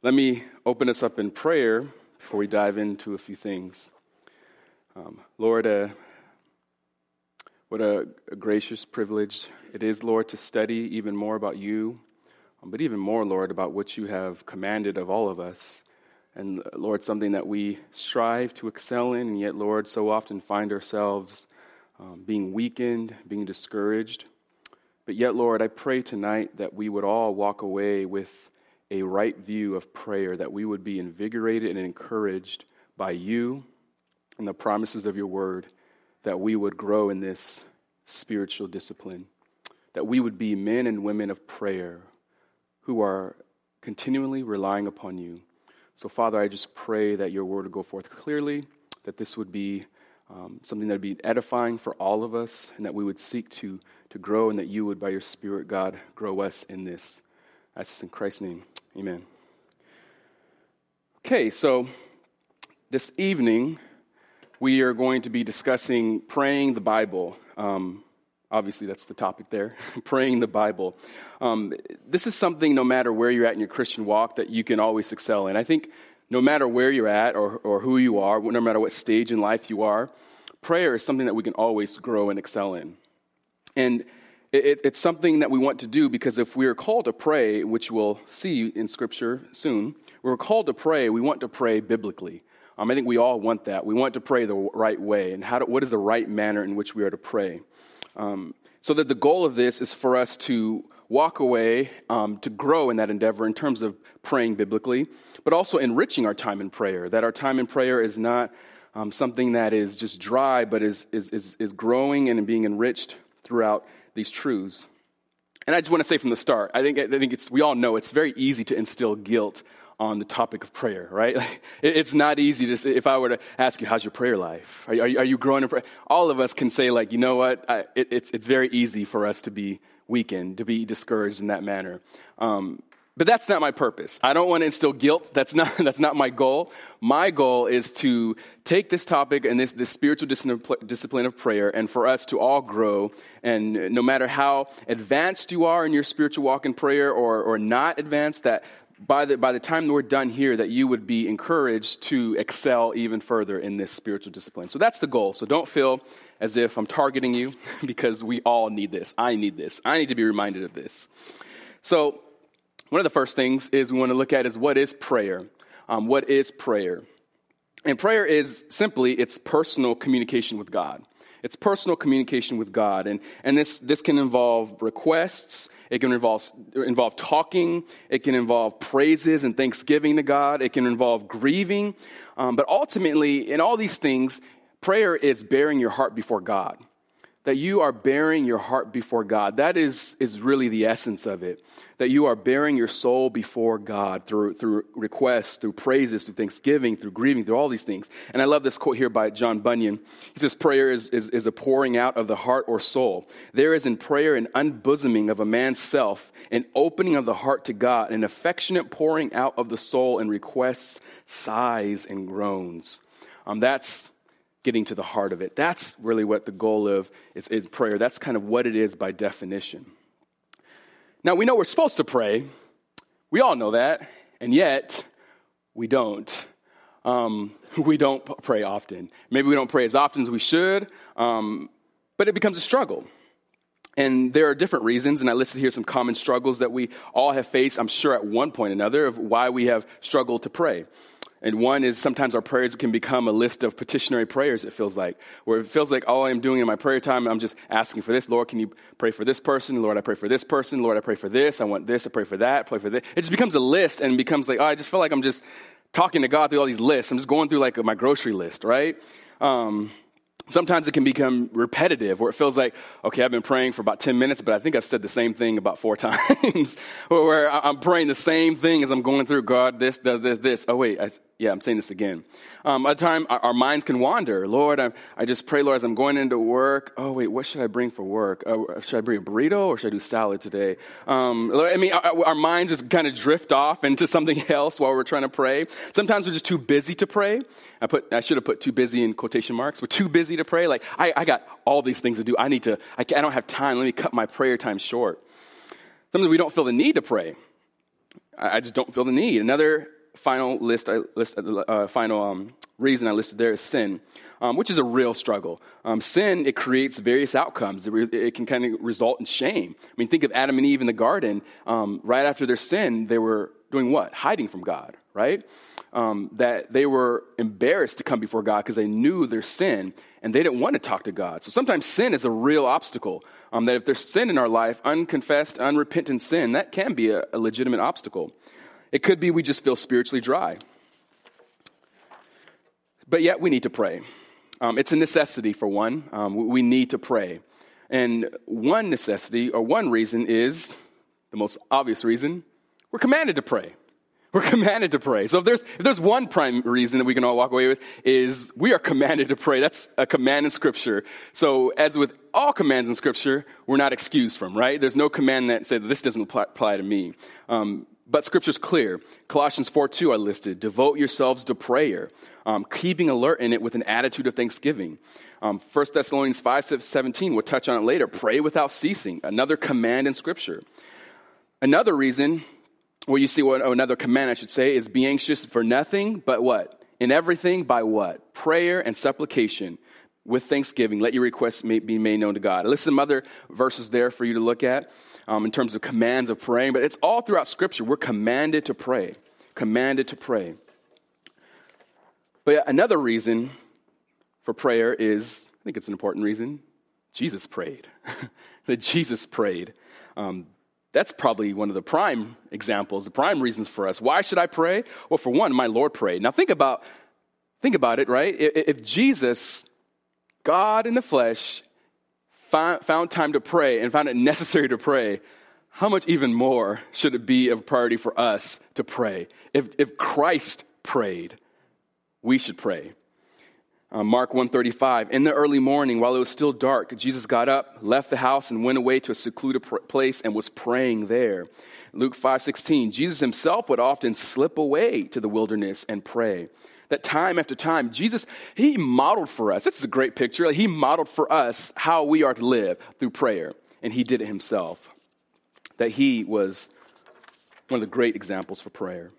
Let me open us up in prayer before we dive into a few things. Um, Lord, uh, what a, a, gracious privilege it is, Lord, to study even more about you, um, but even more, Lord, about what you have commanded of all of us. And uh, Lord, something that we strive to excel in, and yet, Lord, so often find ourselves um, being weakened, being discouraged. But yet, Lord, I pray tonight that we would all walk away with a right view of prayer, that we would be invigorated and encouraged by you and the promises of your word, that we would grow in this spiritual discipline, that we would be men and women of prayer who are continually relying upon you. So, Father, I just pray that your word would go forth clearly, that this would be um, something that would be edifying for all of us, and that we would seek to, to grow, and that you would, by your Spirit, God, grow us in this. That's in Christ's name. Amen. Okay, so this evening we are going to be discussing praying the Bible. Um, obviously, that's the topic there praying the Bible. Um, this is something, no matter where you're at in your Christian walk, that you can always excel in. I think no matter where you're at or, or who you are, no matter what stage in life you are, prayer is something that we can always grow and excel in. And it, it's something that we want to do because if we are called to pray, which we'll see in Scripture soon, we're called to pray, we want to pray biblically. Um, I think we all want that. We want to pray the right way. And how what is the right manner in which we are to pray? Um, so that the goal of this is for us to walk away um, to grow in that endeavor in terms of praying biblically, but also enriching our time in prayer. That our time in prayer is not um, something that is just dry, but is, is, is, is growing and being enriched throughout these truths. And I just want to say from the start, I think, I think it's, we all know it's very easy to instill guilt on the topic of prayer, right? it's not easy to say, if I were to ask you, how's your prayer life? Are, are, are you growing in prayer? All of us can say, like, you know what? I, it, it's, it's very easy for us to be weakened, to be discouraged in that manner. Um, but that's not my purpose. I don't want to instill guilt. That's not, that's not my goal. My goal is to take this topic and this, this spiritual discipline of prayer and for us to all grow. And no matter how advanced you are in your spiritual walk in prayer or, or not advanced, that by the, by the time we're done here, that you would be encouraged to excel even further in this spiritual discipline. So that's the goal. So don't feel as if I'm targeting you because we all need this. I need this. I need to be reminded of this. So one of the first things is we want to look at is what is prayer? Um, what is prayer? And prayer is simply it's personal communication with God. It's personal communication with God. And, and this, this can involve requests, it can involve, involve talking, it can involve praises and thanksgiving to God, it can involve grieving. Um, but ultimately, in all these things, prayer is bearing your heart before God that you are bearing your heart before God. That is, is really the essence of it. That you are bearing your soul before God through, through requests, through praises, through thanksgiving, through grieving, through all these things. And I love this quote here by John Bunyan. He says, Prayer is, is, is a pouring out of the heart or soul. There is in prayer an unbosoming of a man's self, an opening of the heart to God, an affectionate pouring out of the soul in requests, sighs, and groans. Um, that's getting to the heart of it. That's really what the goal of is, is prayer. That's kind of what it is by definition. Now, we know we're supposed to pray. We all know that. And yet, we don't. Um, we don't pray often. Maybe we don't pray as often as we should, um, but it becomes a struggle. And there are different reasons, and I listed here some common struggles that we all have faced, I'm sure, at one point or another, of why we have struggled to pray. And one is sometimes our prayers can become a list of petitionary prayers, it feels like, where it feels like all I'm doing in my prayer time, I'm just asking for this. Lord, can you pray for this person? Lord, I pray for this person. Lord, I pray for this. I want this. I pray for that. Pray for this. It just becomes a list and becomes like, oh, I just feel like I'm just talking to God through all these lists. I'm just going through like my grocery list, right? Um, sometimes it can become repetitive where it feels like okay i've been praying for about 10 minutes but i think i've said the same thing about four times. Where i'm praying the same thing as i'm going through god this does this this. Oh wait I, yeah i'm saying this again. Um, at a time our, our, minds can wander. Lord I, I just pray lord as i'm going into work. Oh wait what should i bring for work? Uh, should i bring a burrito or should i do salad today? Um, i mean our, our minds just kind of drift off into something else while we're trying to pray. Sometimes we're just too busy to pray. I put i should have put too busy in quotation marks. We're too busy to pray. Like, I, I got all these things to do. I need to, I, I don't have time. Let me cut my prayer time short. Sometimes we don't feel the need to pray. I just don't feel the need. Another final list, I list, uh, final um, reason I listed there is sin, um, which is a real struggle. Um, sin it creates various outcomes. It, re- it, can kind of result in shame. I mean, think of Adam and Eve in the garden. Um, right after their sin, they were doing what? Hiding from God, right? Um, that they were embarrassed to come before God because they knew their sin and they didn't want to talk to God. So sometimes sin is a real obstacle. Um, that if there's sin in our life, unconfessed, unrepentant sin, that can be a, a legitimate obstacle. It could be we just feel spiritually dry. But yet we need to pray. Um, it's a necessity for one. Um, we need to pray. And one necessity, or one reason, is the most obvious reason we're commanded to pray. We're commanded to pray. So if there's, if there's one prime reason that we can all walk away with is we are commanded to pray. That's a command in scripture. So as with all commands in scripture, we're not excused from, right? There's no command that says this doesn't apply, to me. Um, but scripture's clear. Colossians 4 2 are listed. Devote yourselves to prayer, um, keeping alert in it with an attitude of thanksgiving. Um, 1 Thessalonians 5 17, we'll touch on it later. Pray without ceasing. Another command in scripture. Another reason well, you see what another command I should say is be anxious for nothing, but what? In everything by what? Prayer and supplication with thanksgiving. Let your requests be made known to God. I listed some other verses there for you to look at um, in terms of commands of praying, but it's all throughout Scripture. We're commanded to pray. Commanded to pray. But another reason for prayer is, I think it's an important reason, Jesus prayed. that Jesus prayed. Um, that's probably one of the prime examples, the prime reasons for us. Why should I pray? Well, for one, my Lord prayed. Now think about, think about it, right? If Jesus, God in the flesh, found time to pray and found it necessary to pray, how much even more should it be a priority for us to pray? If, if Christ prayed, we should pray. Uh, Mark 135, in the early morning, while it was still dark, Jesus got up, left the house, and went away to a secluded pr- place and was praying there. Luke 5:16, Jesus himself would often slip away to the wilderness and pray. That time after time, Jesus, he modeled for us. This is a great picture. He modeled for us how we are to live through prayer, and he did it himself. That he was one of the great examples for prayer.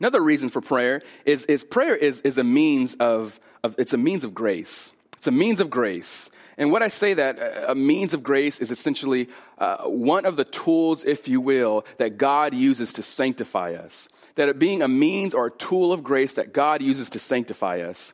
Another reason for prayer is, is prayer is, is a means of, of, it's a means of grace. It's a means of grace. And what I say that a means of grace is essentially uh, one of the tools, if you will, that God uses to sanctify us. That it being a means or a tool of grace that God uses to sanctify us.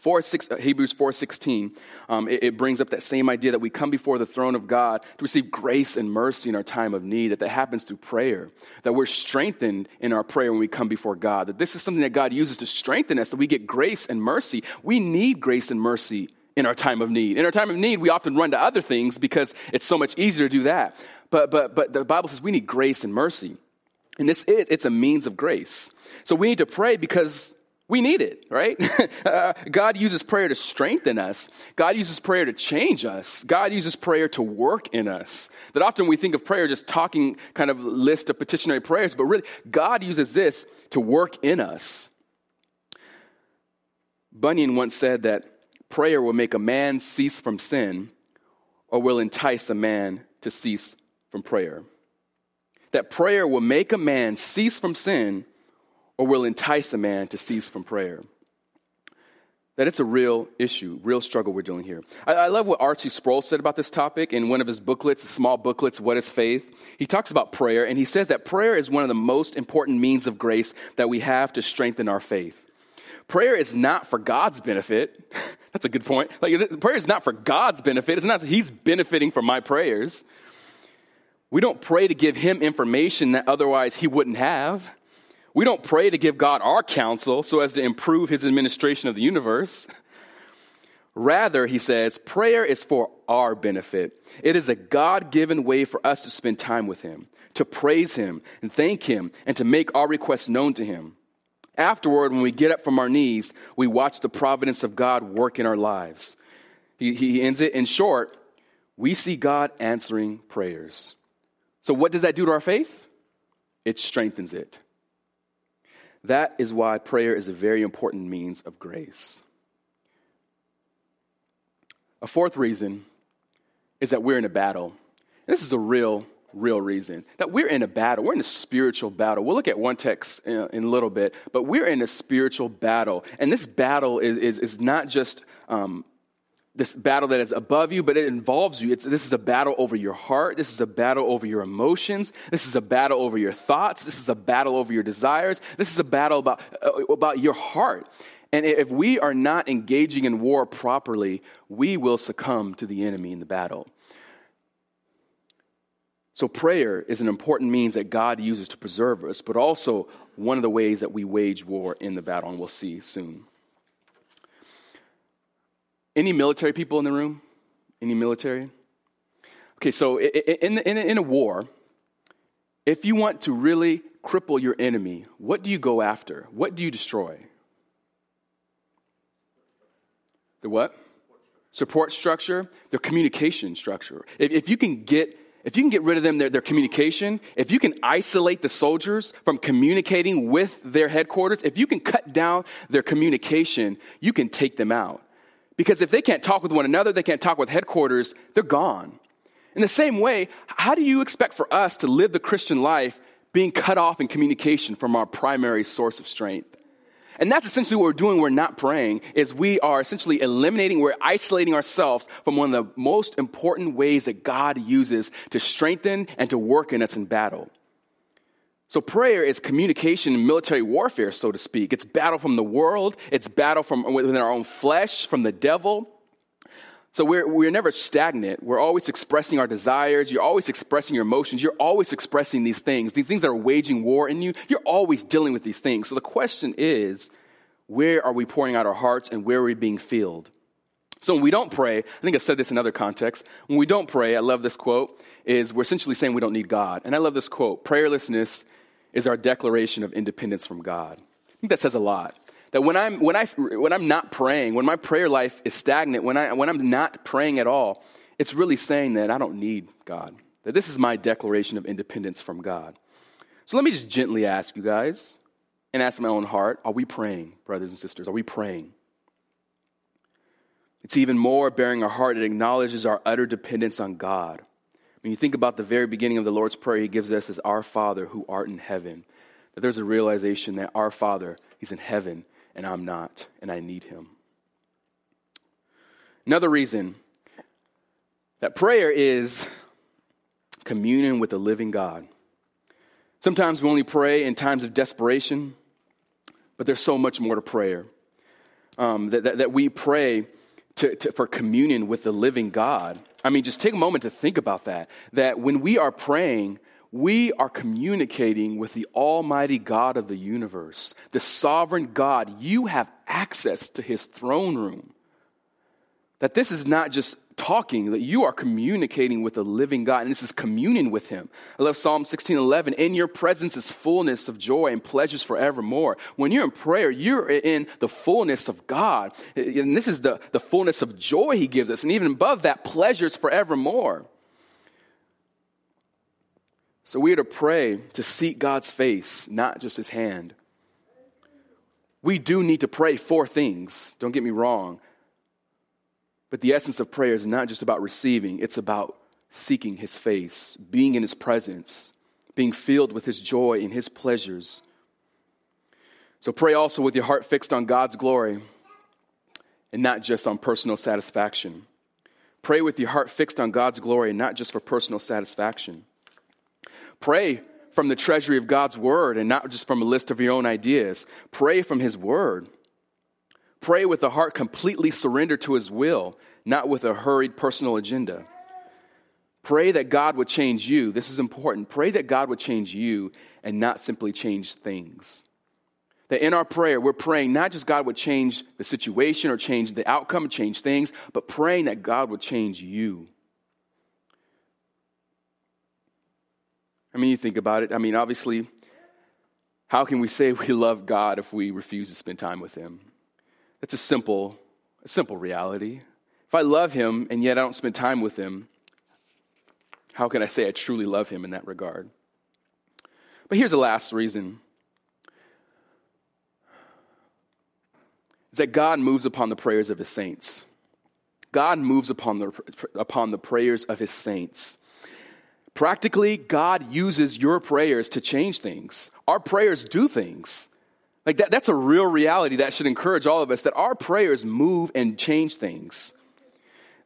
4, 6, uh, Hebrews 4.16, um, it, it, brings up that same idea that we come before the throne of God to receive grace and mercy in our time of need, that that happens through prayer, that we're strengthened in our prayer when we come before God, that this is something that God uses to strengthen us, that we get grace and mercy. We need grace and mercy in our time of need. In our time of need, we often run to other things because it's so much easier to do that. But, but, but the Bible says we need grace and mercy. And this is, it's a means of grace. So we need to pray because we need it, right? God uses prayer to strengthen us. God uses prayer to change us. God uses prayer to work in us. That often we think of prayer just talking kind of list of petitionary prayers, but really, God uses this to work in us. Bunyan once said that prayer will make a man cease from sin or will entice a man to cease from prayer. That prayer will make a man cease from sin or will entice a man to cease from prayer. That it's a real issue, real struggle we're dealing here. I, I love what R.C. Sproul said about this topic in one of his booklets, small booklets, What is Faith? He talks about prayer, and he says that prayer is one of the most important means of grace that we have to strengthen our faith. Prayer is not for God's benefit. That's a good point. Like, prayer is not for God's benefit. It's not He's benefiting from my prayers. We don't pray to give Him information that otherwise He wouldn't have. We don't pray to give God our counsel so as to improve his administration of the universe. Rather, he says, prayer is for our benefit. It is a God given way for us to spend time with him, to praise him and thank him, and to make our requests known to him. Afterward, when we get up from our knees, we watch the providence of God work in our lives. He, he ends it in short, we see God answering prayers. So, what does that do to our faith? It strengthens it. That is why prayer is a very important means of grace. A fourth reason is that we're in a battle. This is a real real reason. That we're in a battle. We're in a spiritual battle. We'll look at one text in, in a little bit, but we're in a spiritual battle. And this battle is, is, is not just um, this battle that is above you, but it involves you. It's, this is a battle over your heart. This is a battle over your emotions. This is a battle over your thoughts. This is a battle over your desires. This is a battle about, uh, about your heart. And if we are not engaging in war properly, we will succumb to the enemy in the battle. So, prayer is an important means that God uses to preserve us, but also one of the ways that we wage war in the battle, and we'll see soon. Any military people in the room? Any military? Okay, so in, in, in a war, if you want to really cripple your enemy, what do you go after? What do you destroy? The what? Support structure, their communication structure. If, if you can get if you can get rid of them, their, their communication, if you can isolate the soldiers from communicating with their headquarters, if you can cut down their communication, you can take them out. Because if they can't talk with one another, they can't talk with headquarters, they're gone. In the same way, how do you expect for us to live the Christian life being cut off in communication from our primary source of strength? And that's essentially what we're doing. We're not praying is we are essentially eliminating, we're isolating ourselves from one of the most important ways that God uses to strengthen and to work in us in battle. So prayer is communication in military warfare, so to speak. It's battle from the world. It's battle from within our own flesh, from the devil. So we're, we're never stagnant. We're always expressing our desires. You're always expressing your emotions. You're always expressing these things, these things that are waging war in you. You're always dealing with these things. So the question is, where are we pouring out our hearts and where are we being filled? So when we don't pray, I think I've said this in other contexts. When we don't pray, I love this quote, is we're essentially saying we don't need God. And I love this quote prayerlessness is our declaration of independence from God. I think that says a lot. That when I'm, when, I, when I'm not praying, when my prayer life is stagnant, when, I, when I'm not praying at all, it's really saying that I don't need God. That this is my declaration of independence from God. So let me just gently ask you guys and ask my own heart are we praying, brothers and sisters? Are we praying? It's even more bearing our heart. It acknowledges our utter dependence on God. When you think about the very beginning of the Lord's Prayer, He gives us as our Father who art in heaven. That there's a realization that our Father, He's in heaven, and I'm not, and I need him. Another reason that prayer is communion with the living God. Sometimes we only pray in times of desperation, but there's so much more to prayer. Um, that, that, that, we pray to, to, for communion with the living God. I mean, just take a moment to think about that. That when we are praying, we are communicating with the Almighty God of the universe, the sovereign God. You have access to his throne room. That this is not just talking, that you are communicating with the living God, and this is communion with him. I love Psalm 16 11. In your presence is fullness of joy and pleasures forevermore. When you're in prayer, you're in the fullness of God. And this is the, the fullness of joy he gives us. And even above that, pleasures forevermore. So we are to pray to seek God's face, not just his hand. We do need to pray for things, don't get me wrong. But the essence of prayer is not just about receiving, it's about seeking his face, being in his presence, being filled with his joy and his pleasures. So pray also with your heart fixed on God's glory and not just on personal satisfaction. Pray with your heart fixed on God's glory and not just for personal satisfaction. Pray from the treasury of God's word and not just from a list of your own ideas. Pray from his word. Pray with a heart completely surrendered to his will, not with a hurried personal agenda. Pray that God would change you. This is important. Pray that God would change you and not simply change things. That in our prayer, we're praying not just God would change the situation or change the outcome, change things, but praying that God would change you. I mean, you think about it. I mean, obviously, how can we say we love God if we refuse to spend time with Him? That's a simple, a simple reality. If I love Him and yet I don't spend time with Him, how can I say I truly love Him in that regard? But here's the last reason. It's that God moves upon the prayers of his saints. God moves upon the, upon the prayers of his saints. Practically, God uses your prayers to change things. Our prayers do things. Like that, that's a real reality that should encourage all of us that our prayers move and change things.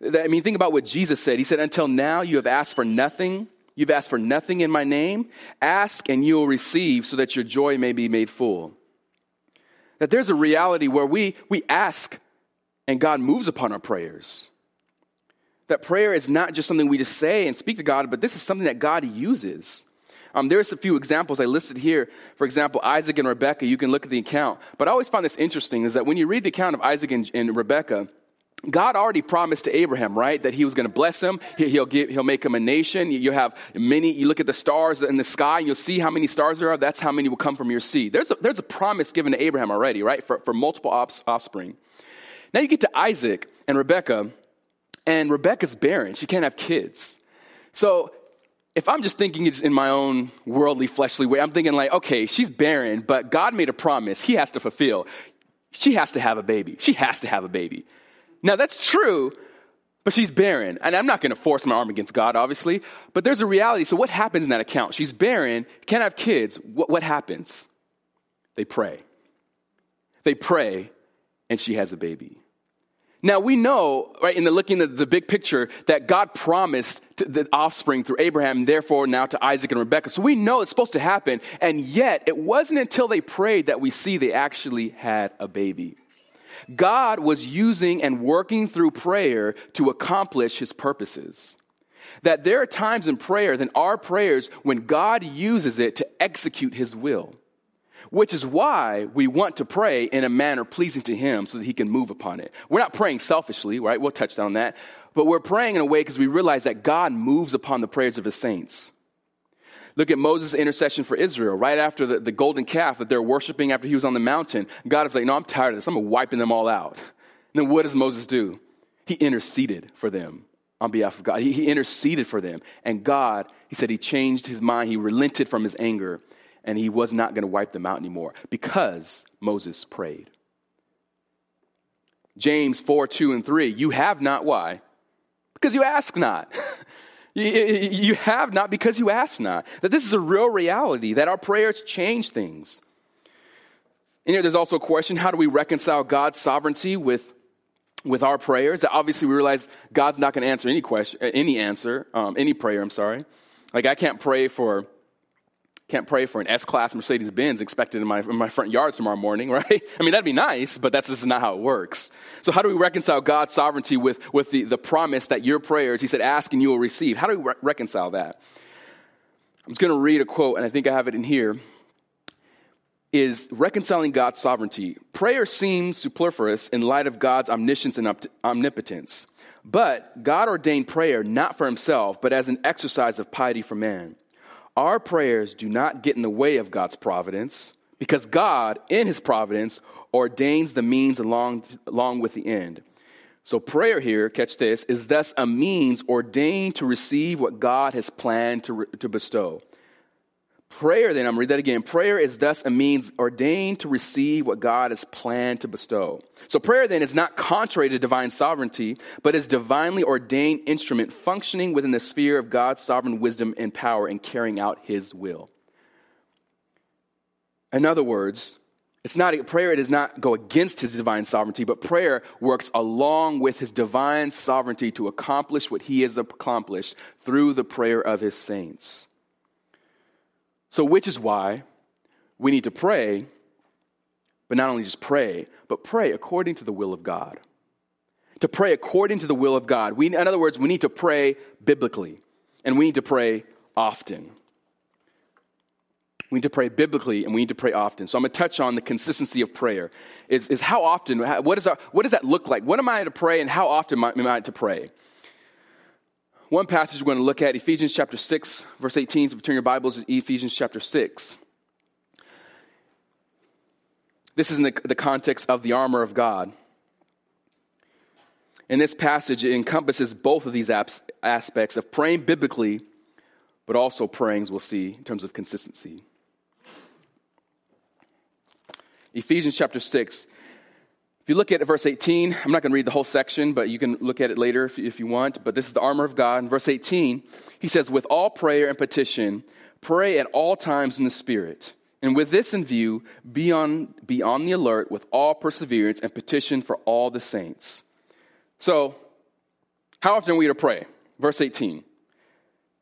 I mean, think about what Jesus said. He said, Until now, you have asked for nothing. You've asked for nothing in my name. Ask and you will receive so that your joy may be made full. That there's a reality where we, we ask and God moves upon our prayers. That prayer is not just something we just say and speak to God, but this is something that God uses. Um, there's a few examples I listed here. For example, Isaac and Rebecca, you can look at the account. But I always find this interesting is that when you read the account of Isaac and, and Rebecca, God already promised to Abraham, right, that he was going to bless him. He'll, give, he'll make him a nation. You have many, you look at the stars in the sky and you'll see how many stars there are. That's how many will come from your seed. There's a, there's a promise given to Abraham already, right, for, for multiple offspring. Now you get to Isaac and Rebecca, and Rebecca's barren. She can't have kids. So if I'm just thinking it's in my own worldly, fleshly way, I'm thinking like, okay, she's barren, but God made a promise he has to fulfill. She has to have a baby. She has to have a baby. Now, that's true, but she's barren. And I'm not going to force my arm against God, obviously, but there's a reality. So, what happens in that account? She's barren, can't have kids. What, what happens? They pray. They pray, and she has a baby. Now we know, right, in the looking at the big picture, that God promised the offspring through Abraham, therefore now to Isaac and Rebekah. So we know it's supposed to happen, and yet it wasn't until they prayed that we see they actually had a baby. God was using and working through prayer to accomplish his purposes. That there are times in prayer, than our prayers, when God uses it to execute his will. Which is why we want to pray in a manner pleasing to him so that he can move upon it. We're not praying selfishly, right? We'll touch on that. But we're praying in a way because we realize that God moves upon the prayers of his saints. Look at Moses' intercession for Israel right after the, the golden calf that they're worshiping after he was on the mountain. God is like, No, I'm tired of this. I'm wiping them all out. And then what does Moses do? He interceded for them on behalf of God. He, he interceded for them. And God, he said, he changed his mind. He relented from his anger. And he was not going to wipe them out anymore because Moses prayed. James 4 2 and 3. You have not, why? Because you ask not. You have not because you ask not. That this is a real reality, that our prayers change things. And here there's also a question how do we reconcile God's sovereignty with, with our prayers? Obviously, we realize God's not going to answer any question, any answer, um, any prayer, I'm sorry. Like, I can't pray for can't pray for an S Class Mercedes Benz expected in my, in my front yard tomorrow morning, right? I mean, that'd be nice, but that's just not how it works. So, how do we reconcile God's sovereignty with, with the, the promise that your prayers, He said, ask and you will receive? How do we re- reconcile that? I'm just going to read a quote, and I think I have it in here. Is reconciling God's sovereignty. Prayer seems superfluous in light of God's omniscience and omnipotence. But God ordained prayer not for himself, but as an exercise of piety for man. Our prayers do not get in the way of God's providence because God, in his providence, ordains the means along, along with the end. So, prayer here, catch this, is thus a means ordained to receive what God has planned to, to bestow. Prayer, then, I'm gonna read that again. Prayer is thus a means ordained to receive what God has planned to bestow. So, prayer then is not contrary to divine sovereignty, but is divinely ordained instrument functioning within the sphere of God's sovereign wisdom and power in carrying out His will. In other words, it's not prayer it does not go against his divine sovereignty, but prayer works along with his divine sovereignty to accomplish what he has accomplished through the prayer of his saints. So, which is why we need to pray, but not only just pray, but pray according to the will of God. To pray according to the will of God. We, in other words, we need to pray biblically, and we need to pray often. We need to pray biblically and we need to pray often. So I'm going to touch on the consistency of prayer. Is, is how often, what, is our, what does that look like? What am I to pray and how often am I to pray? One passage we're going to look at, Ephesians chapter 6, verse 18. So turn your Bibles to Ephesians chapter 6. This is in the, the context of the armor of God. In this passage, it encompasses both of these aspects of praying biblically, but also praying, as we'll see, in terms of consistency. Ephesians chapter 6, If you look at verse 18, I'm not going to read the whole section, but you can look at it later if, if you want. But this is the armor of God. In verse 18, he says, With all prayer and petition, pray at all times in the Spirit. And with this in view, be on, be on the alert with all perseverance and petition for all the saints. So, how often are we to pray? Verse 18.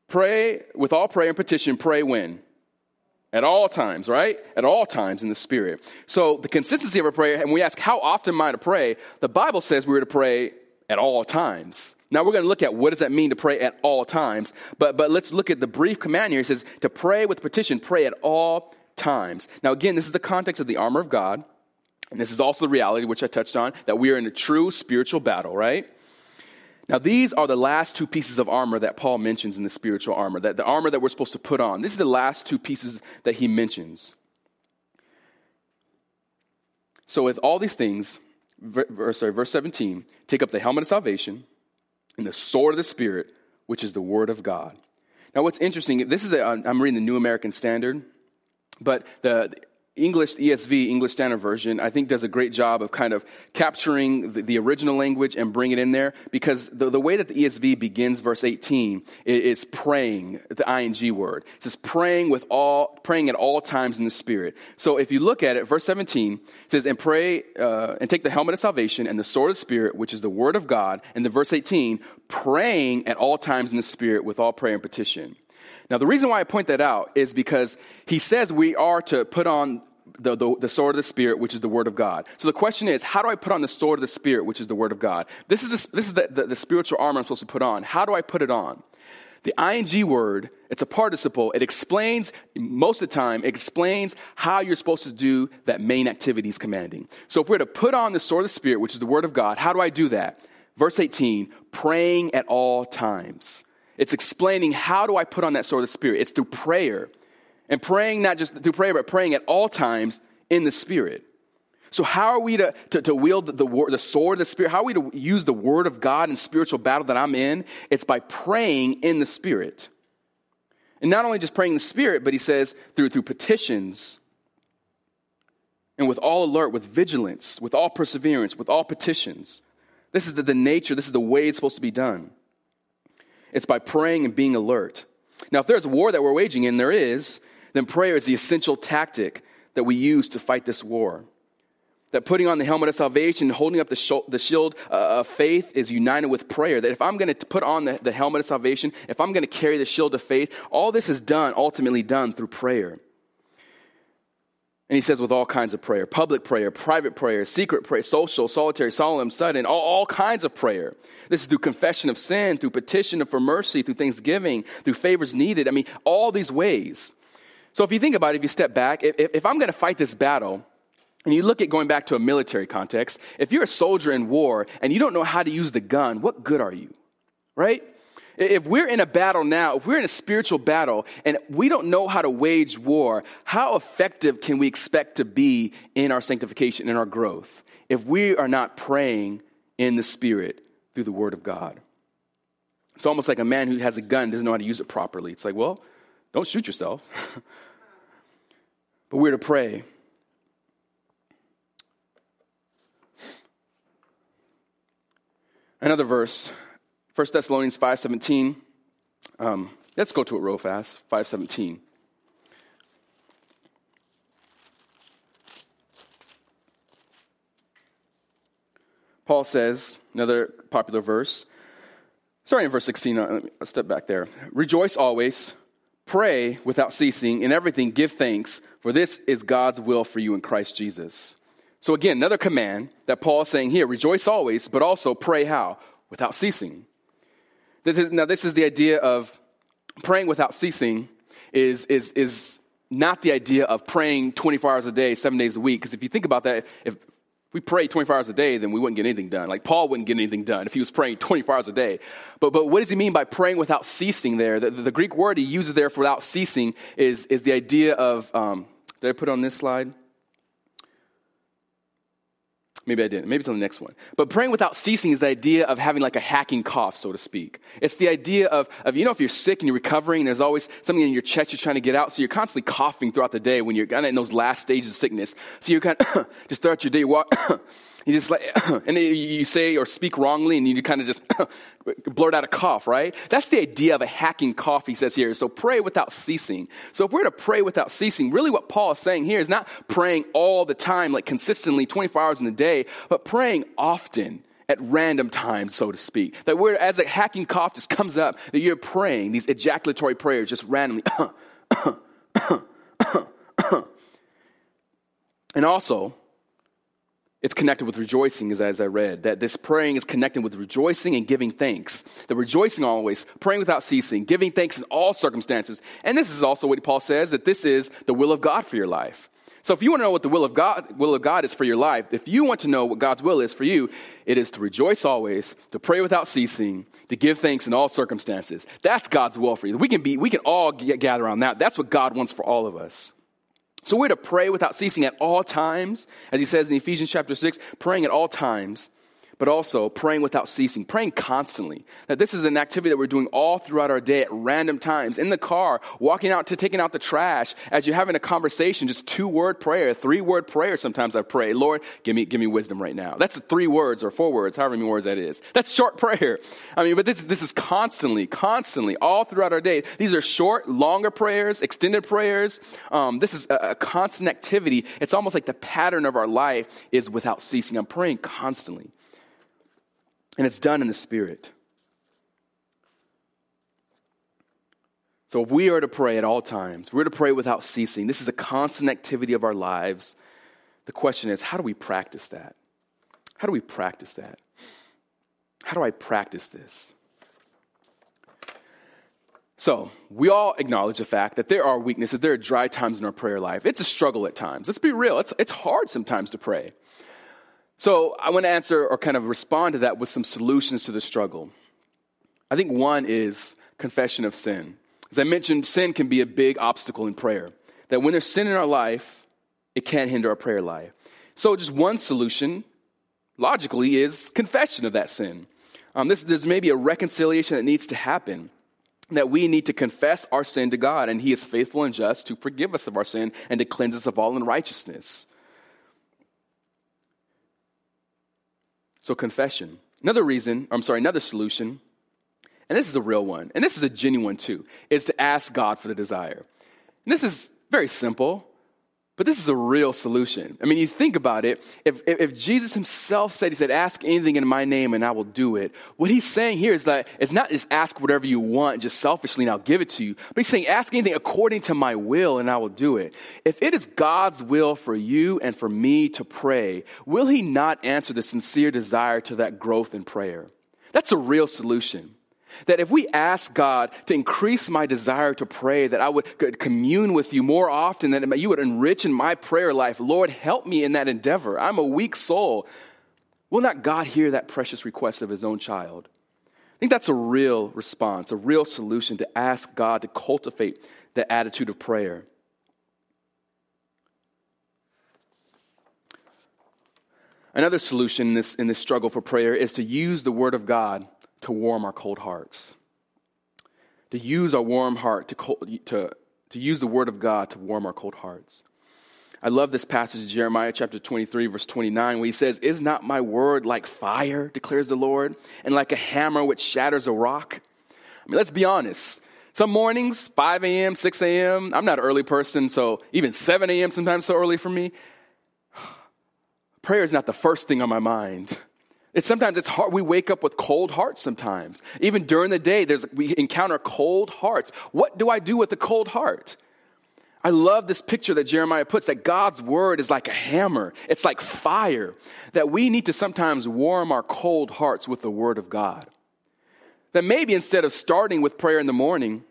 Pray with all prayer and petition, pray when? At all times, right? At all times in the Spirit. So the consistency of a prayer, and we ask, how often am I to pray? The Bible says we're to pray at all times. Now we're going to look at what does that mean to pray at all times. But, but let's look at the brief command here. It says to pray with petition, pray at all times. Now again, this is the context of the armor of God. And this is also the reality, which I touched on, that we are in a true spiritual battle, right? Now, these are the last two pieces of armor that Paul mentions in the spiritual armor, that the armor that we're supposed to put on. This is the last two pieces that he mentions. So, with all these things, verse, sorry, verse 17, take up the helmet of salvation and the sword of the Spirit, which is the word of God. Now, what's interesting, this is the, I'm reading the New American Standard, but the, English ESV, English Standard Version, I think does a great job of kind of capturing the, the original language and bring it in there because the, the, way that the ESV begins verse 18 is, praying, the ing word. It says praying with all, praying at all times in the Spirit. So if you look at it, verse 17 says, and pray, uh, and take the helmet of salvation and the sword of the Spirit, which is the word of God. And the verse 18, praying at all times in the Spirit with all prayer and petition. Now, the reason why I point that out is because he says we are to put on the, the, the, sword of the Spirit, which is the Word of God. So the question is, how do I put on the sword of the Spirit, which is the Word of God? This is, the, this is the, the, the spiritual armor I'm supposed to put on. How do I put it on? The ing word, it's a participle. It explains, most of the time, it explains how you're supposed to do that main activity he's commanding. So if we're to put on the sword of the Spirit, which is the Word of God, how do I do that? Verse 18, praying at all times. It's explaining how do I put on that sword of the Spirit? It's through prayer. And praying not just through prayer, but praying at all times in the Spirit. So, how are we to, to, to wield the, the, sword of the Spirit? How are we to use the Word of God in spiritual battle that I'm in? It's by praying in the Spirit. And not only just praying in the Spirit, but he says through, through petitions and with all alert, with vigilance, with all perseverance, with all petitions. This is the, the nature, this is the way it's supposed to be done. It's by praying and being alert. Now, if there's war that we're waging, and there is, then prayer is the essential tactic that we use to fight this war. That putting on the helmet of salvation, and holding up the, sh- the shield uh, of faith is united with prayer. That if I'm going to put on the, the helmet of salvation, if I'm going to carry the shield of faith, all this is done, ultimately done through prayer. And he says, with all kinds of prayer public prayer, private prayer, secret prayer, social, solitary, solemn, sudden, all, all kinds of prayer. This is through confession of sin, through petition for mercy, through thanksgiving, through favors needed. I mean, all these ways. So if you think about it, if you step back, if, if I'm going to fight this battle, and you look at going back to a military context, if you're a soldier in war and you don't know how to use the gun, what good are you? Right? If we're in a battle now, if we're in a spiritual battle and we don't know how to wage war, how effective can we expect to be in our sanctification, in our growth, if we are not praying in the Spirit through the Word of God? It's almost like a man who has a gun doesn't know how to use it properly. It's like, well, don't shoot yourself. but we're to pray. Another verse 1 Thessalonians 5.17. Um, let's go to it real fast. 5.17. Paul says, another popular verse, starting in verse 16, uh, I'll step back there. Rejoice always, pray without ceasing, in everything give thanks, for this is God's will for you in Christ Jesus. So again, another command that Paul is saying here, rejoice always, but also pray how? Without ceasing. This is, now, this is the idea of praying without ceasing, is, is, is not the idea of praying 24 hours a day, seven days a week. Because if you think about that, if we pray 24 hours a day, then we wouldn't get anything done. Like Paul wouldn't get anything done if he was praying 24 hours a day. But, but what does he mean by praying without ceasing there? The, the Greek word he uses there for without ceasing is, is the idea of, um, did I put on this slide? Maybe I didn't. Maybe it's on the next one. But praying without ceasing is the idea of having like a hacking cough, so to speak. It's the idea of, of you know, if you're sick and you're recovering, there's always something in your chest you're trying to get out. So you're constantly coughing throughout the day when you're kind of in those last stages of sickness. So you're kind of just throughout your day, walk, You just like, and you say or speak wrongly, and you kind of just blurt out a cough, right? That's the idea of a hacking cough, he says here. So pray without ceasing. So if we're to pray without ceasing, really what Paul is saying here is not praying all the time, like consistently 24 hours in a day, but praying often at random times, so to speak. That we're, as a hacking cough just comes up, that you're praying these ejaculatory prayers just randomly. and also, it's connected with rejoicing, as, as I read, that this praying is connected with rejoicing and giving thanks. The rejoicing always, praying without ceasing, giving thanks in all circumstances. And this is also what Paul says that this is the will of God for your life. So if you want to know what the will of God, will of God is for your life, if you want to know what God's will is for you, it is to rejoice always, to pray without ceasing, to give thanks in all circumstances. That's God's will for you. We can be, we can all gather around that. That's what God wants for all of us. So we're to pray without ceasing at all times, as he says in Ephesians chapter 6, praying at all times but also praying without ceasing, praying constantly. That this is an activity that we're doing all throughout our day at random times, in the car, walking out to taking out the trash, as you're having a conversation, just two word prayer, three word prayer. Sometimes I pray, Lord, give me, give me wisdom right now. That's three words or four words, however many words that is. That's short prayer. I mean, but this, this is constantly, constantly, all throughout our day. These are short, longer prayers, extended prayers. Um, this is a, a constant activity. It's almost like the pattern of our life is without ceasing. I'm praying constantly. And it's done in the Spirit. So if we are to pray at all times, we're to pray without ceasing. This is a constant activity of our lives. The question is, how do we practice that? How do we practice that? How do I practice this? So, we all acknowledge the fact that there are weaknesses, there are dry times in our prayer life. It's a struggle at times. Let's be real, it's, it's hard sometimes to pray. So I want to answer or kind of respond to that with some solutions to the struggle. I think one is confession of sin. As I mentioned, sin can be a big obstacle in prayer. That when there's sin in our life, it can hinder our prayer life. So just one solution, logically, is confession of that sin. Um, this, there's maybe a reconciliation that needs to happen. That we need to confess our sin to God, and He is faithful and just to forgive us of our sin and to cleanse us of all unrighteousness. So, confession. Another reason, I'm sorry, another solution, and this is a real one, and this is a genuine too, is to ask God for the desire. And this is very simple. But this is a real solution. I mean, you think about it. If, if Jesus himself said, He said, ask anything in my name and I will do it, what he's saying here is that it's not just ask whatever you want just selfishly and I'll give it to you, but he's saying, ask anything according to my will and I will do it. If it is God's will for you and for me to pray, will he not answer the sincere desire to that growth in prayer? That's a real solution. That if we ask God to increase my desire to pray, that I would commune with you more often, that you would enrich in my prayer life, Lord, help me in that endeavor. I'm a weak soul. Will not God hear that precious request of his own child? I think that's a real response, a real solution to ask God to cultivate the attitude of prayer. Another solution in this, in this struggle for prayer is to use the Word of God to warm our cold hearts. To use our warm heart, to, cold, to, to use the word of God to warm our cold hearts. I love this passage of Jeremiah chapter 23, verse 29, where he says, Is not my word like fire, declares the Lord, and like a hammer which shatters a rock? I mean, let's be honest. Some mornings, 5 a.m., 6 a.m., I'm not an early person, so even 7 a.m. sometimes so early for me. Prayer is not the first thing on my mind. It's sometimes it's hard. We wake up with cold hearts sometimes. Even during the day, there's, we encounter cold hearts. What do I do with a cold heart? I love this picture that Jeremiah puts that God's word is like a hammer. It's like fire. That we need to sometimes warm our cold hearts with the word of God. That maybe instead of starting with prayer in the morning,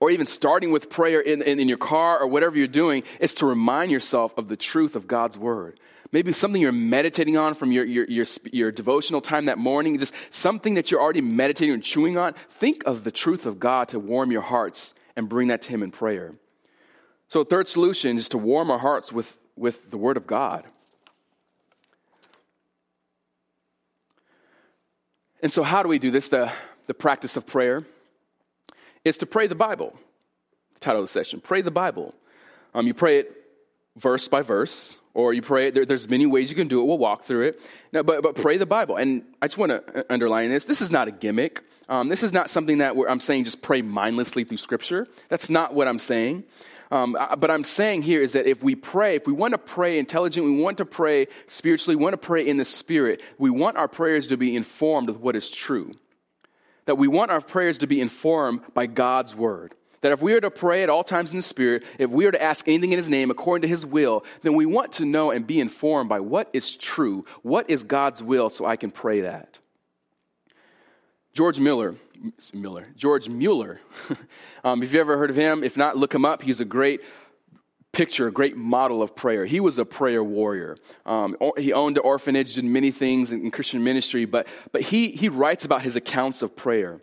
or even starting with prayer in, in, in your car or whatever you're doing, is to remind yourself of the truth of God's word maybe something you're meditating on from your, your, your, your, devotional time that morning, just something that you're already meditating and chewing on, think of the truth of God to warm your hearts and bring that to Him in prayer. So, third solution is to warm our hearts with, with the Word of God. And so, how do we do this? The, the practice of prayer is to pray the Bible. The title of the session Pray the Bible. Um, you pray it verse by verse, or you pray. There, there's many ways you can do it. We'll walk through it. But, but pray the Bible. And I just want to underline this. This is not a gimmick. Um, this is not something that I'm saying just pray mindlessly through Scripture. That's not what I'm saying. Um, but I'm saying here is that if we pray, if we want to pray intelligently, we want to pray spiritually, we want to pray in the Spirit, we want our prayers to be informed with what is true. That we want our prayers to be informed by God's Word. That if we are to pray at all times in the Spirit, if we are to ask anything in His name according to His will, then we want to know and be informed by what is true, what is God's will, so I can pray that. George Miller, Miller, George Mueller. um, if you ever heard of him, if not, look him up. He's a great picture, a great model of prayer. He was a prayer warrior. Um, he owned an orphanage, did many things in, in Christian ministry, but, but he, he writes about his accounts of prayer.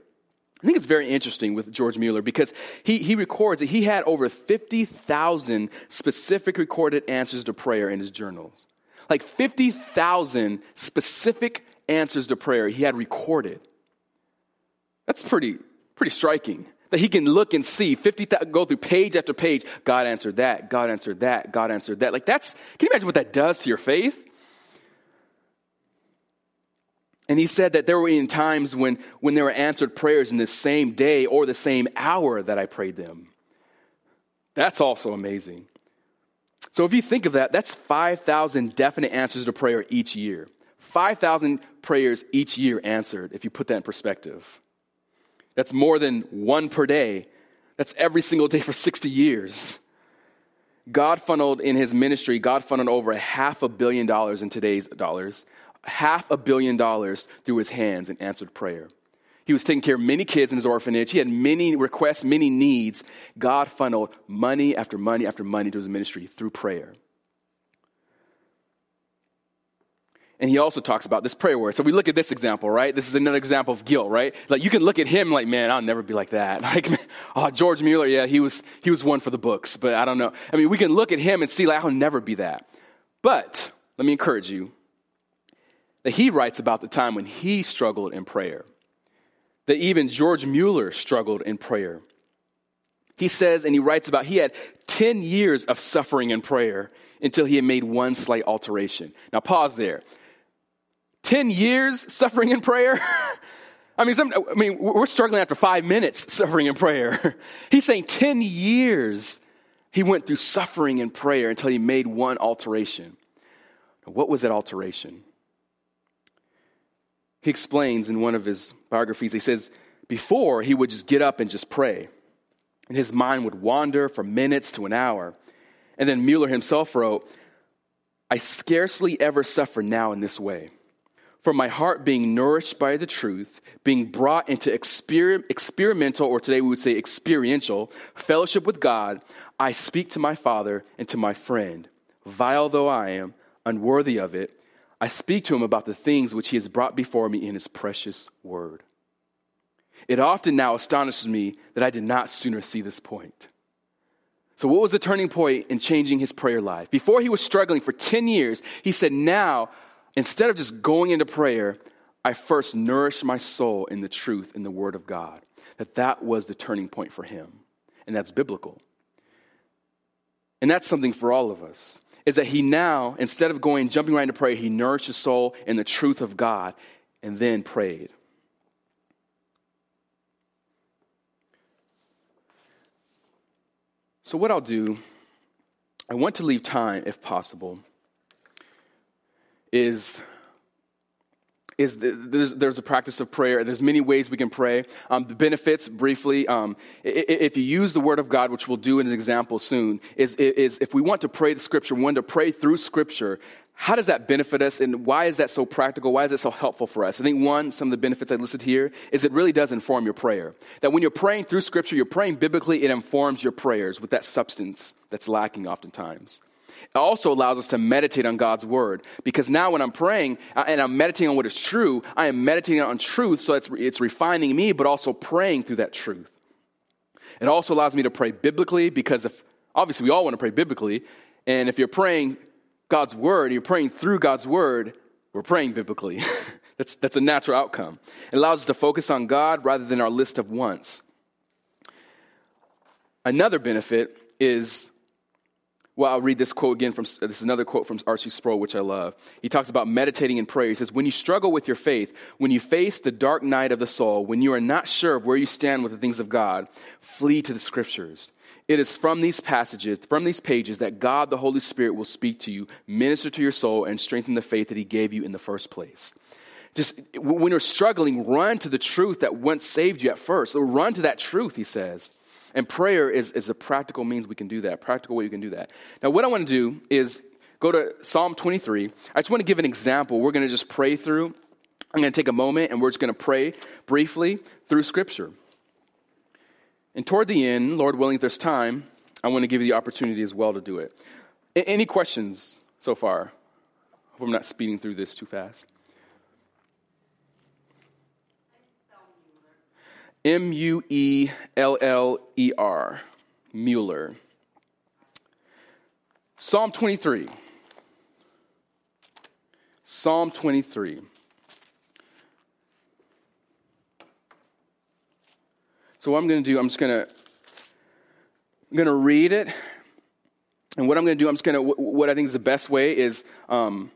I think it's very interesting with George Mueller because he, he records that he had over 50,000 specific recorded answers to prayer in his journals. Like 50,000 specific answers to prayer he had recorded. That's pretty, pretty striking. That he can look and see 50, go through page after page. God answered that, God answered that, God answered that. Like that's, can you imagine what that does to your faith? And he said that there were in times when, when there were answered prayers in the same day or the same hour that I prayed them. That's also amazing. So if you think of that, that's 5,000 definite answers to prayer each year. 5,000 prayers each year answered, if you put that in perspective. That's more than one per day. That's every single day for 60 years. God funneled in his ministry, God funneled over a half a billion dollars in today's dollars, half a billion dollars through his hands in answered prayer. He was taking care of many kids in his orphanage. He had many requests, many needs. God funneled money after money after money to his ministry through prayer. And he also talks about this prayer word. So we look at this example, right? This is another example of guilt, right? Like you can look at him like, man, I'll never be like that. Like, oh, George Mueller, yeah, he was, he was one for the books, but I don't know. I mean, we can look at him and see like, I'll never be that. But let me encourage you that he writes about the time when he struggled in prayer. That even George Mueller struggled in prayer. He says, and he writes about, he had 10 years of suffering in prayer until he had made one slight alteration. Now, pause there. 10 years suffering in prayer? I mean, some, I mean, we're struggling after five minutes suffering in prayer. He's saying 10 years he went through suffering in prayer until he made one alteration. What was that alteration? He explains in one of his biographies, he says, before he would just get up and just pray, and his mind would wander for minutes to an hour. And then Mueller himself wrote, I scarcely ever suffer now in this way for my heart being nourished by the truth, being brought into exper- experimental, or today we would say experiential, fellowship with God, I speak to my Father and to my friend. Vile though I am, unworthy of it, I speak to him about the things which he has brought before me in his precious word. It often now astonishes me that I did not sooner see this point. So, what was the turning point in changing his prayer life? Before he was struggling for 10 years, he said, Now Instead of just going into prayer, I first nourished my soul in the truth, in the Word of God. That that was the turning point for him. And that's biblical. And that's something for all of us. Is that he now, instead of going, jumping right into prayer, he nourished his soul in the truth of God and then prayed. So, what I'll do, I want to leave time, if possible, is is the, there's, there's, a practice of prayer. There's many ways we can pray. Um, the benefits, briefly, um, if you use the Word of God, which we'll do in an example soon, is, is if we want to pray the Scripture, we want to pray through Scripture, how does that benefit us and why is that so practical? Why is it so helpful for us? I think one, some of the benefits I listed here is it really does inform your prayer. That when you're praying through Scripture, you're praying biblically, it informs your prayers with that substance that's lacking oftentimes. It also allows us to meditate on God's word because now when I'm praying and I'm meditating on what is true, I am meditating on truth, so it's, it's refining me, but also praying through that truth. It also allows me to pray biblically because if, obviously we all want to pray biblically, and if you're praying God's word, you're praying through God's word, we're praying biblically. that's, that's a natural outcome. It allows us to focus on God rather than our list of wants. Another benefit is Well, I'll read this quote again from this is another quote from R.C. Sproul, which I love. He talks about meditating in prayer. He says, When you struggle with your faith, when you face the dark night of the soul, when you are not sure of where you stand with the things of God, flee to the scriptures. It is from these passages, from these pages, that God, the Holy Spirit, will speak to you, minister to your soul, and strengthen the faith that He gave you in the first place. Just when you're struggling, run to the truth that once saved you at first. So run to that truth, he says. And prayer is, is a practical means we can do that, practical way you can do that. Now, what I want to do is go to Psalm 23. I just want to give an example. We're going to just pray through. I'm going to take a moment and we're just going to pray briefly through Scripture. And toward the end, Lord willing, if there's time, I want to give you the opportunity as well to do it. Any questions so far? I Hope I'm not speeding through this too fast. M U E L L E R, Mueller. Psalm 23. Psalm 23. So what I'm going to do, I'm just going to I'm going to read it, and what I'm going to do, I'm just going to what I think is the best way is um,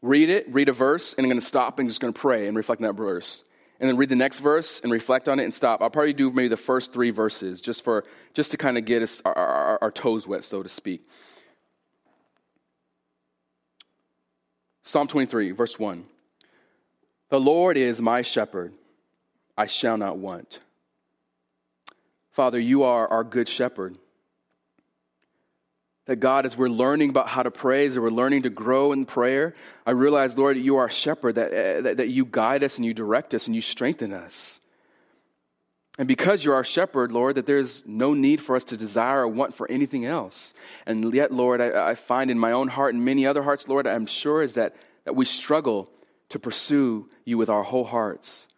read it, read a verse, and I'm going to stop and just going to pray and reflect on that verse and then read the next verse and reflect on it and stop. I'll probably do maybe the first three verses just for just to kind of get us our, our, our toes wet, so to speak. Psalm 23, verse 1. The Lord is my shepherd, I shall not want. Father, you are our good shepherd. That God, as we're learning about how to praise as we're learning to grow in prayer, I realize, Lord, you are a shepherd, that, eh, that, that you guide us and you direct us and you strengthen us. And because you're our shepherd, Lord, that there's no need for us to desire or want for anything else. And yet, Lord, I, I, find in my own heart and many other hearts, Lord, I'm sure is that, that we struggle to pursue you with our whole hearts.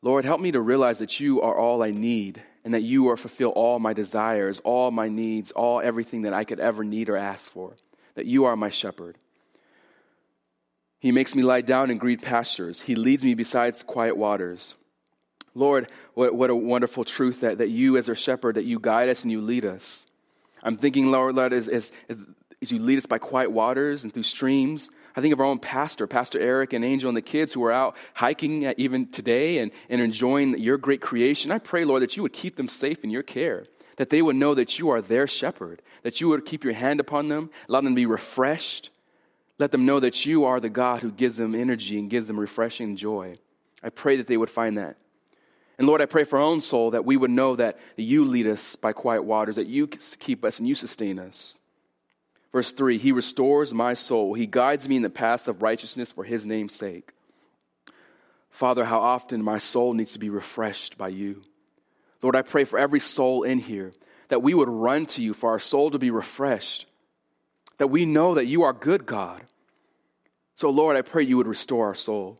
Lord, help me to realize that you are all I need and that you are fulfill all my desires, all my needs, all everything that I could ever need or ask for. That you are my shepherd. He makes me lie down in green pastures. He leads me beside quiet waters. Lord, what, what a wonderful truth that, that you, as our shepherd, that you guide us and you lead us. I'm thinking, Lord, Lord as, as, as, as you lead us by quiet waters and through streams, I think of our own pastor, Pastor Eric and Angel and the kids who are out hiking even today and, and enjoying your great creation. I pray, Lord, that you would keep them safe in your care, that they would know that you are their shepherd, that you would keep your hand upon them, allow them to be refreshed. Let them know that you are the God who gives them energy and gives them refreshing joy. I pray that they would find that. And Lord, I pray for our own soul that we would know that you lead us by quiet waters, that you keep us and you sustain us. Verse 3 He restores my soul. He guides me in the paths of righteousness for his name's sake. Father, how often my soul needs to be refreshed by you. Lord, I pray for every soul in here that we would run to you for our soul to be refreshed, that we know that you are good, God. So, Lord, I pray you would restore our soul,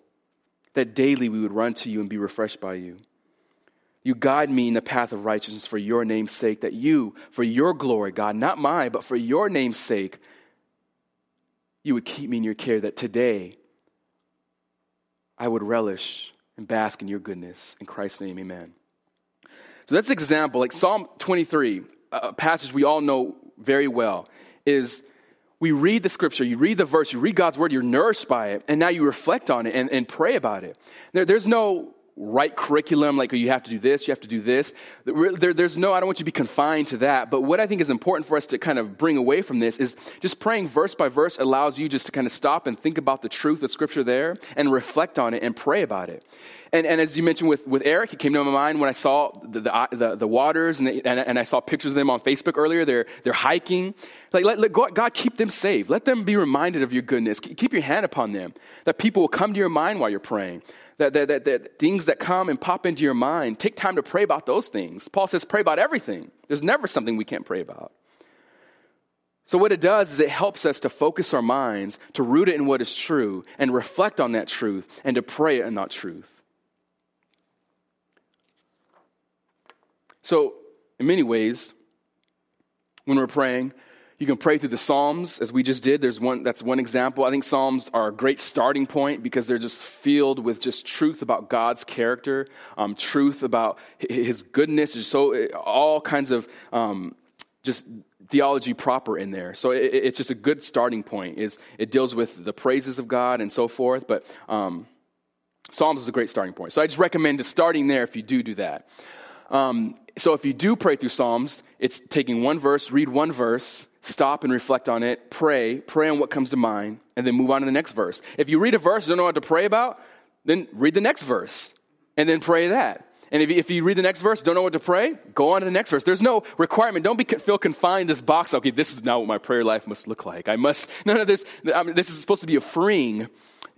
that daily we would run to you and be refreshed by you. You guide me in the path of righteousness for your name's sake, that you, for your glory, God, not mine, but for your name's sake, you would keep me in your care, that today I would relish and bask in your goodness. In Christ's name, amen. So that's an example. Like Psalm 23, a passage we all know very well, is we read the scripture, you read the verse, you read God's word, you're nourished by it, and now you reflect on it and, and pray about it. There, there's no right curriculum, like you have to do this, you have to do this. There, there's no, I don't want you to be confined to that. But what I think is important for us to kind of bring away from this is just praying verse by verse allows you just to kind of stop and think about the truth of Scripture there and reflect on it and pray about it. And, and as you mentioned with, with Eric, it came to my mind when I saw the, the, the, waters and, the, and, and, I saw pictures of them on Facebook earlier. They're, they're hiking. Like, let, let God, God keep them safe. Let them be reminded of your goodness. Keep your hand upon them. That people will come to your mind while you're praying that, that, that, that, things that come and pop into your mind, take time to pray about those things. Paul says, pray about everything. There's never something we can't pray about. So, what it does is it helps us to focus our minds, to root it in what is true, and reflect on that truth, and to pray in that truth. So, in many ways, when we're praying, you can pray through the Psalms, as we just did. There's one, that's one example. I think Psalms are a great starting point because they're just filled with just truth about God's character, um, truth about His goodness. So all kinds of um, just theology proper in there. So it, it's just a good starting point. Is it deals with the praises of God and so forth. But um, Psalms is a great starting point. So I just recommend just starting there if you do do that. Um, so if you do pray through Psalms, it's taking one verse, read one verse, stop and reflect on it, pray, pray on what comes to mind, and then move on to the next verse. If you read a verse, don't know what to pray about, then read the next verse and then pray that. And if you, if you read the next verse, don't know what to pray, go on to the next verse. There's no requirement. Don't be, feel confined this box. Okay, this is now what my prayer life must look like. I must, none of this, I mean, this is supposed to be a freeing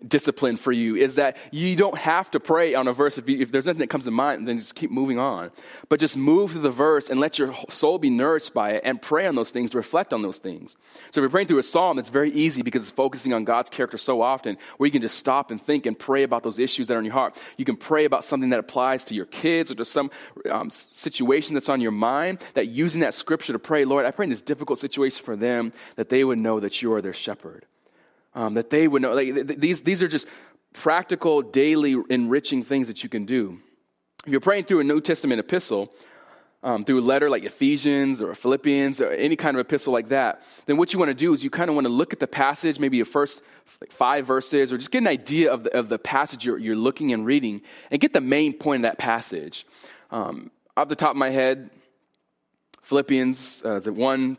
discipline for you is that you don't have to pray on a verse. If, you, if, there's nothing that comes to mind, then just keep moving on. But just move through the verse and let your soul be nourished by it and pray on those things, reflect on those things. So if you're praying through a psalm, it's very easy because it's focusing on God's character so often where you can just stop and think and pray about those issues that are in your heart. You can pray about something that applies to your kids or to some um, situation that's on your mind that using that scripture to pray, Lord, I pray in this difficult situation for them that they would know that you are their shepherd um, that they would know. Like, th- these, these are just practical, daily, enriching things that you can do. If you're praying through a New Testament epistle, um, through a letter like Ephesians or Philippians or any kind of epistle like that, then what you want to do is you kind of want to look at the passage, maybe your first like five verses, or just get an idea of the, of the passage you're, you're looking and reading, and get the main point of that passage. Um, off the top of my head, Philippians uh, is it 1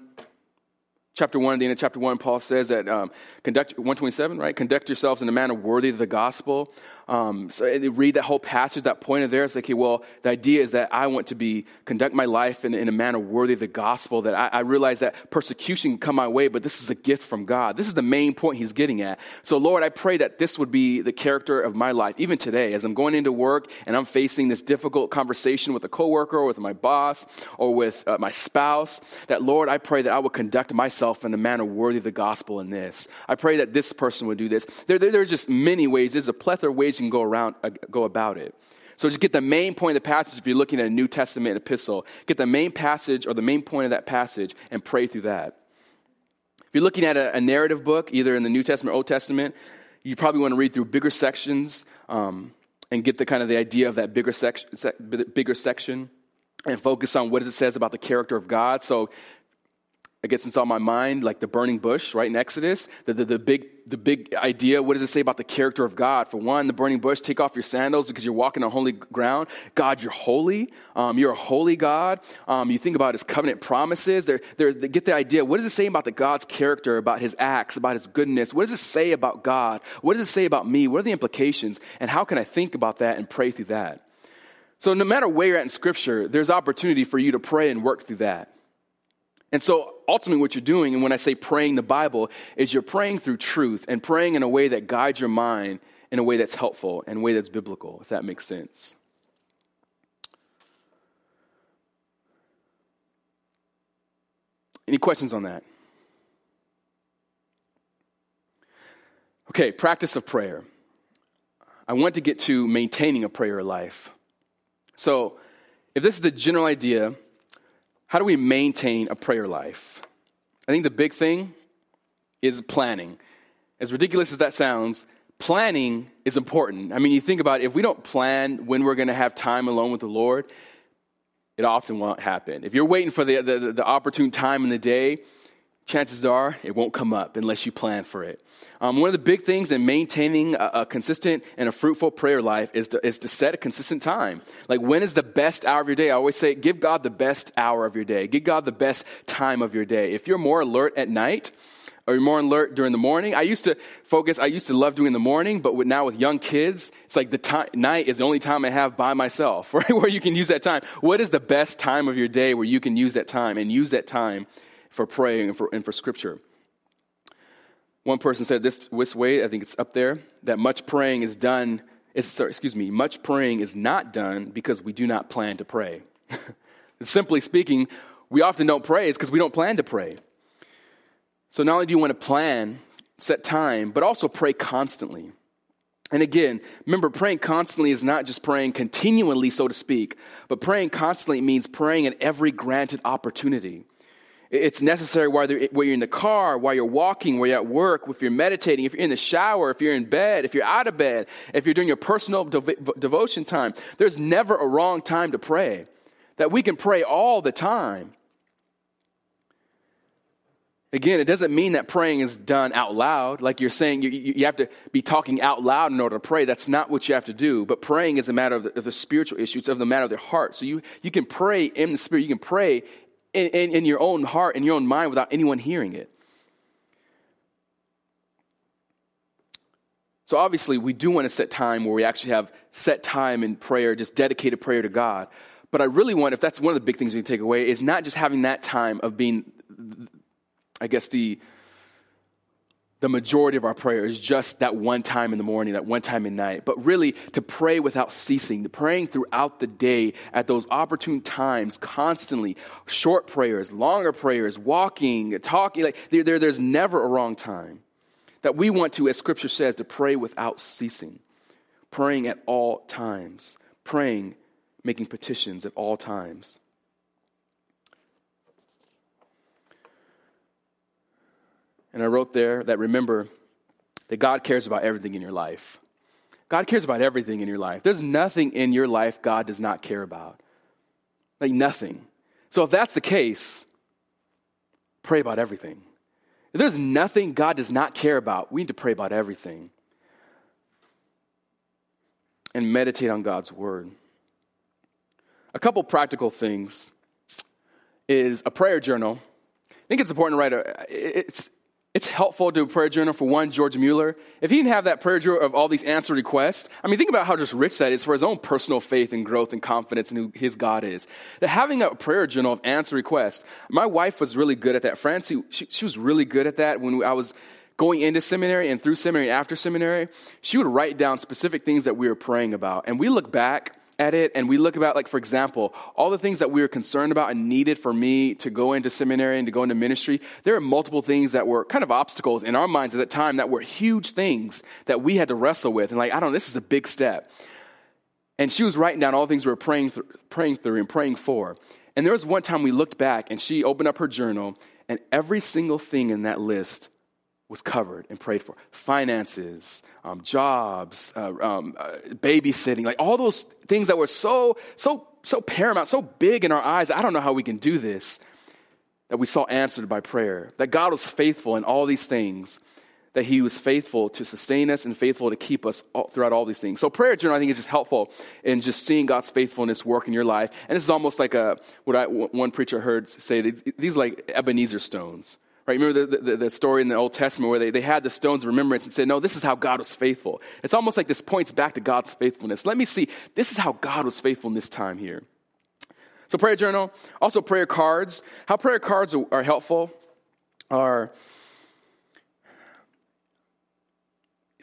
chapter 1, the end of chapter 1, Paul says that um, conduct, 127, right? Conduct yourselves in a manner worthy of the gospel. Um, so read that whole passage, that point of there. It's like, okay, well, the idea is that I want to be, conduct my life in, in a manner worthy of the gospel, that I, I, realize that persecution can come my way, but this is a gift from God. This is the main point he's getting at. So, Lord, I pray that this would be the character of my life, even today, as I'm going into work and I'm facing this difficult conversation with a coworker or with my boss or with uh, my spouse, that, Lord, I pray that I would conduct myself in a manner worthy of the gospel in this. I pray that this person would do this. There, there, there's just many ways. There's a plethora of ways you can go around, uh, go about it. So just get the main point of the passage if you're looking at a New Testament epistle. Get the main passage or the main point of that passage and pray through that. If you're looking at a, a narrative book, either in the New Testament or Old Testament, you probably want to read through bigger sections um, and get the kind of the idea of that bigger, sec- bigger section and focus on what it says about the character of God. So it gets inside my mind, like the burning bush, right, in Exodus. The, the, the, big, the big idea, what does it say about the character of God? For one, the burning bush, take off your sandals because you're walking on holy ground. God, you're holy. Um, you're a holy God. Um, you think about his covenant promises. They're, they're, they get the idea. What does it say about the God's character, about his acts, about his goodness? What does it say about God? What does it say about me? What are the implications? And how can I think about that and pray through that? So, no matter where you're at in Scripture, there's opportunity for you to pray and work through that. And so ultimately, what you're doing, and when I say praying the Bible, is you're praying through truth and praying in a way that guides your mind in a way that's helpful and a way that's biblical, if that makes sense. Any questions on that? Okay, practice of prayer. I want to get to maintaining a prayer life. So, if this is the general idea, how do we maintain a prayer life? I think the big thing is planning. As ridiculous as that sounds, planning is important. I mean, you think about it, if we don't plan when we're going to have time alone with the Lord, it often won't happen. If you're waiting for the, the, the opportune time in the day, chances are it won't come up unless you plan for it. Um, one of the big things in maintaining a, a, consistent and a fruitful prayer life is to, is to set a consistent time. Like, when is the best hour of your day? I always say, give God the best hour of your day. Give God the best time of your day. If you're more alert at night, or you're more alert during the morning. I used to focus, I used to love doing the morning, but with, now with young kids, it's like the time, night is the only time I have by myself, right? Where you can use that time. What is the best time of your day where you can use that time and use that time for praying and for, and for scripture. One person said this, this way, I think it's up there, that much praying is done, is, sorry, excuse me, much praying is not done because we do not plan to pray. Simply speaking, we often don't pray, it's because we don't plan to pray. So not only do you want to plan, set time, but also pray constantly. And again, remember, praying constantly is not just praying continually, so to speak, but praying constantly means praying at every granted opportunity. It's necessary while you're in the car, while you're walking, while you're at work, if you're meditating, if you're in the shower, if you're in bed, if you're out of bed, if you're doing your personal dev- devotion time. There's never a wrong time to pray. That we can pray all the time. Again, it doesn't mean that praying is done out loud. Like you're saying, you, you have to be talking out loud in order to pray. That's not what you have to do. But praying is a matter of the, of the spiritual issue. It's of the matter of the heart. So you, you can pray in the spirit. You can pray in, in, in your own heart, in your own mind, without anyone hearing it. So obviously, we do want to set time where we actually have set time in prayer, just dedicated prayer to God. But I really want, if that's one of the big things we take away, is not just having that time of being I guess the the majority of our prayer is just that one time in the morning, that one time at night, but really to pray without ceasing, to praying throughout the day at those opportune times, constantly, short prayers, longer prayers, walking, talking, like there, there, there's never a wrong time. That we want to, as scripture says, to pray without ceasing, praying at all times, praying, making petitions at all times. And I wrote there that remember that God cares about everything in your life. God cares about everything in your life. There's nothing in your life God does not care about. Like nothing. So if that's the case, pray about everything. If there's nothing God does not care about, we need to pray about everything. And meditate on God's word. A couple practical things is a prayer journal. I think it's important to write a, it's, it's helpful to a prayer journal for one, George Mueller. If he didn't have that prayer journal of all these answered requests, I mean, think about how just rich that is for his own personal faith and growth and confidence in who his God is. That having a prayer journal of answer requests, my wife was really good at that. Francie, she, she was really good at that when I was going into seminary and through seminary after seminary. She would write down specific things that we were praying about. And we look back at it and we look about like for example all the things that we were concerned about and needed for me to go into seminary and to go into ministry there are multiple things that were kind of obstacles in our minds at that time that were huge things that we had to wrestle with. And like i don't know this is a big step. And she was writing down all the things we were praying, th- praying through and praying for. And there was one time we looked back and she opened up her journal and every single thing in that list was covered and prayed for. Finances, um, jobs, uh, um, uh, babysitting, like all those things that were so, so, so paramount, so big in our eyes. I don't know how we can do this. That we saw answered by prayer. That God was faithful in all these things. That He was faithful to sustain us and faithful to keep us all, throughout all these things. So prayer journal, I think, is just helpful in just seeing God's faithfulness work in your life. And this is almost like a what I, one preacher heard say. These are like Ebenezer stones Right? Remember the, the, the, story in the Old Testament where they, they had the stones of remembrance and said, No, this is how God was faithful. It's almost like this points back to God's faithfulness. Let me see, this is how God was faithful in this time here. So, prayer journal, also prayer cards. How prayer cards are, are helpful are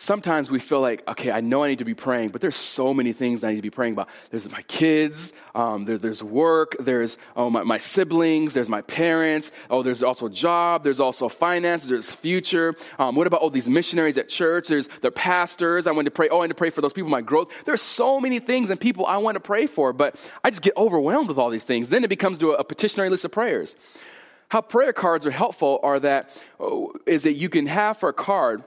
sometimes we feel like, okay, I know I need to be praying, but there's so many things I need to be praying about. There's my kids, um, there, there's work, there's oh, my, my, siblings, there's my parents, oh, there's also job, there's also finances, there's future. Um, what about all these missionaries at church? There's their pastors. I want to pray. Oh, I to pray for those people, my growth. There's so many things and people I want to pray for, but I just get overwhelmed with all these things. Then it becomes to a, a petitionary list of prayers. How prayer cards are helpful are that oh, is that you can have for a card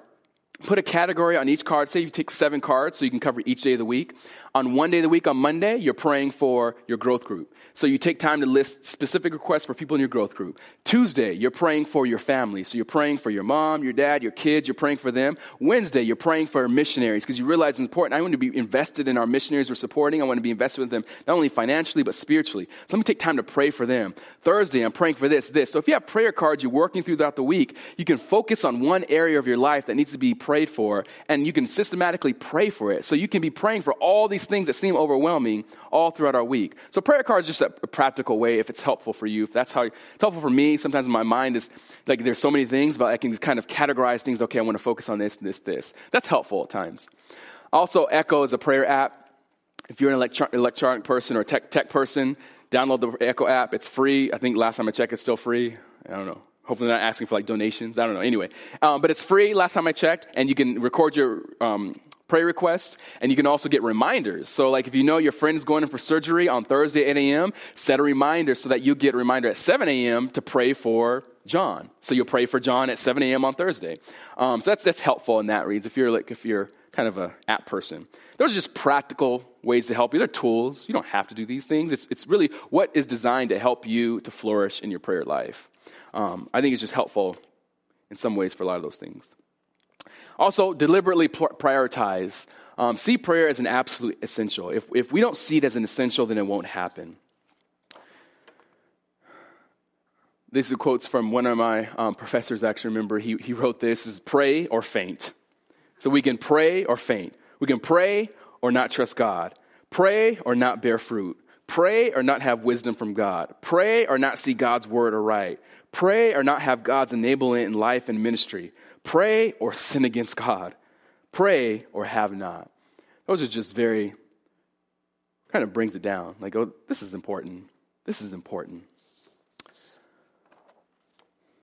put a category on each card. Say you take seven cards so you can cover each day of the week. On one day of the week, on Monday, you're praying for your growth group. So you take time to list specific requests for people in your growth group. Tuesday, you're praying for your family. So you're praying for your mom, your dad, your kids, you're praying for them. Wednesday, you're praying for missionaries because you realize it's important. I want to be invested in our missionaries we're supporting. I want to be invested with them, not only financially, but spiritually. So let me take time to pray for them. Thursday, I'm praying for this, this. So if you have prayer cards you're working throughout the week, you can focus on one area of your life that needs to be prayed for, and you can systematically pray for it. So you can be praying for all these things that seem overwhelming all throughout our week. So prayer cards just a, a practical way if it's helpful for you. If that's how it's helpful for me. Sometimes my mind is like there's so many things, but I can just kind of categorize things. Okay, I want to focus on this, this, this. That's helpful at times. Also, Echo is a prayer app. If you're an electro- electronic person or tech, tech person, download the Echo app. It's free. I think last time I checked, it's still free. I don't know. Hopefully, not asking for like donations. I don't know. Anyway, um, but it's free. Last time I checked, and you can record your um, prayer requests, and you can also get reminders. So, like if you know your friend is going in for surgery on Thursday at 8 a.m., set a reminder so that you get a reminder at 7 a.m. to pray for John. So you'll pray for John at 7 a.m. on Thursday. Um, so that's that's helpful in that reads. If you're like if you're kind of a app person, those are just practical ways to help you. They're tools. You don't have to do these things. It's it's really what is designed to help you to flourish in your prayer life. Um, I think it's just helpful in some ways for a lot of those things. Also, deliberately prioritize. Um, see prayer as an absolute essential. If, if we don't see it as an essential, then it won't happen. These are quotes from one of my um, professors, actually, remember, he, he wrote this is pray or faint. So we can pray or faint. We can pray or not trust God. Pray or not bear fruit. Pray or not have wisdom from God. Pray or not see God's word aright. Pray or not have God's enablement in life and ministry. Pray or sin against God. Pray or have not. Those are just very, kind of brings it down. Like, oh, this is important. This is important.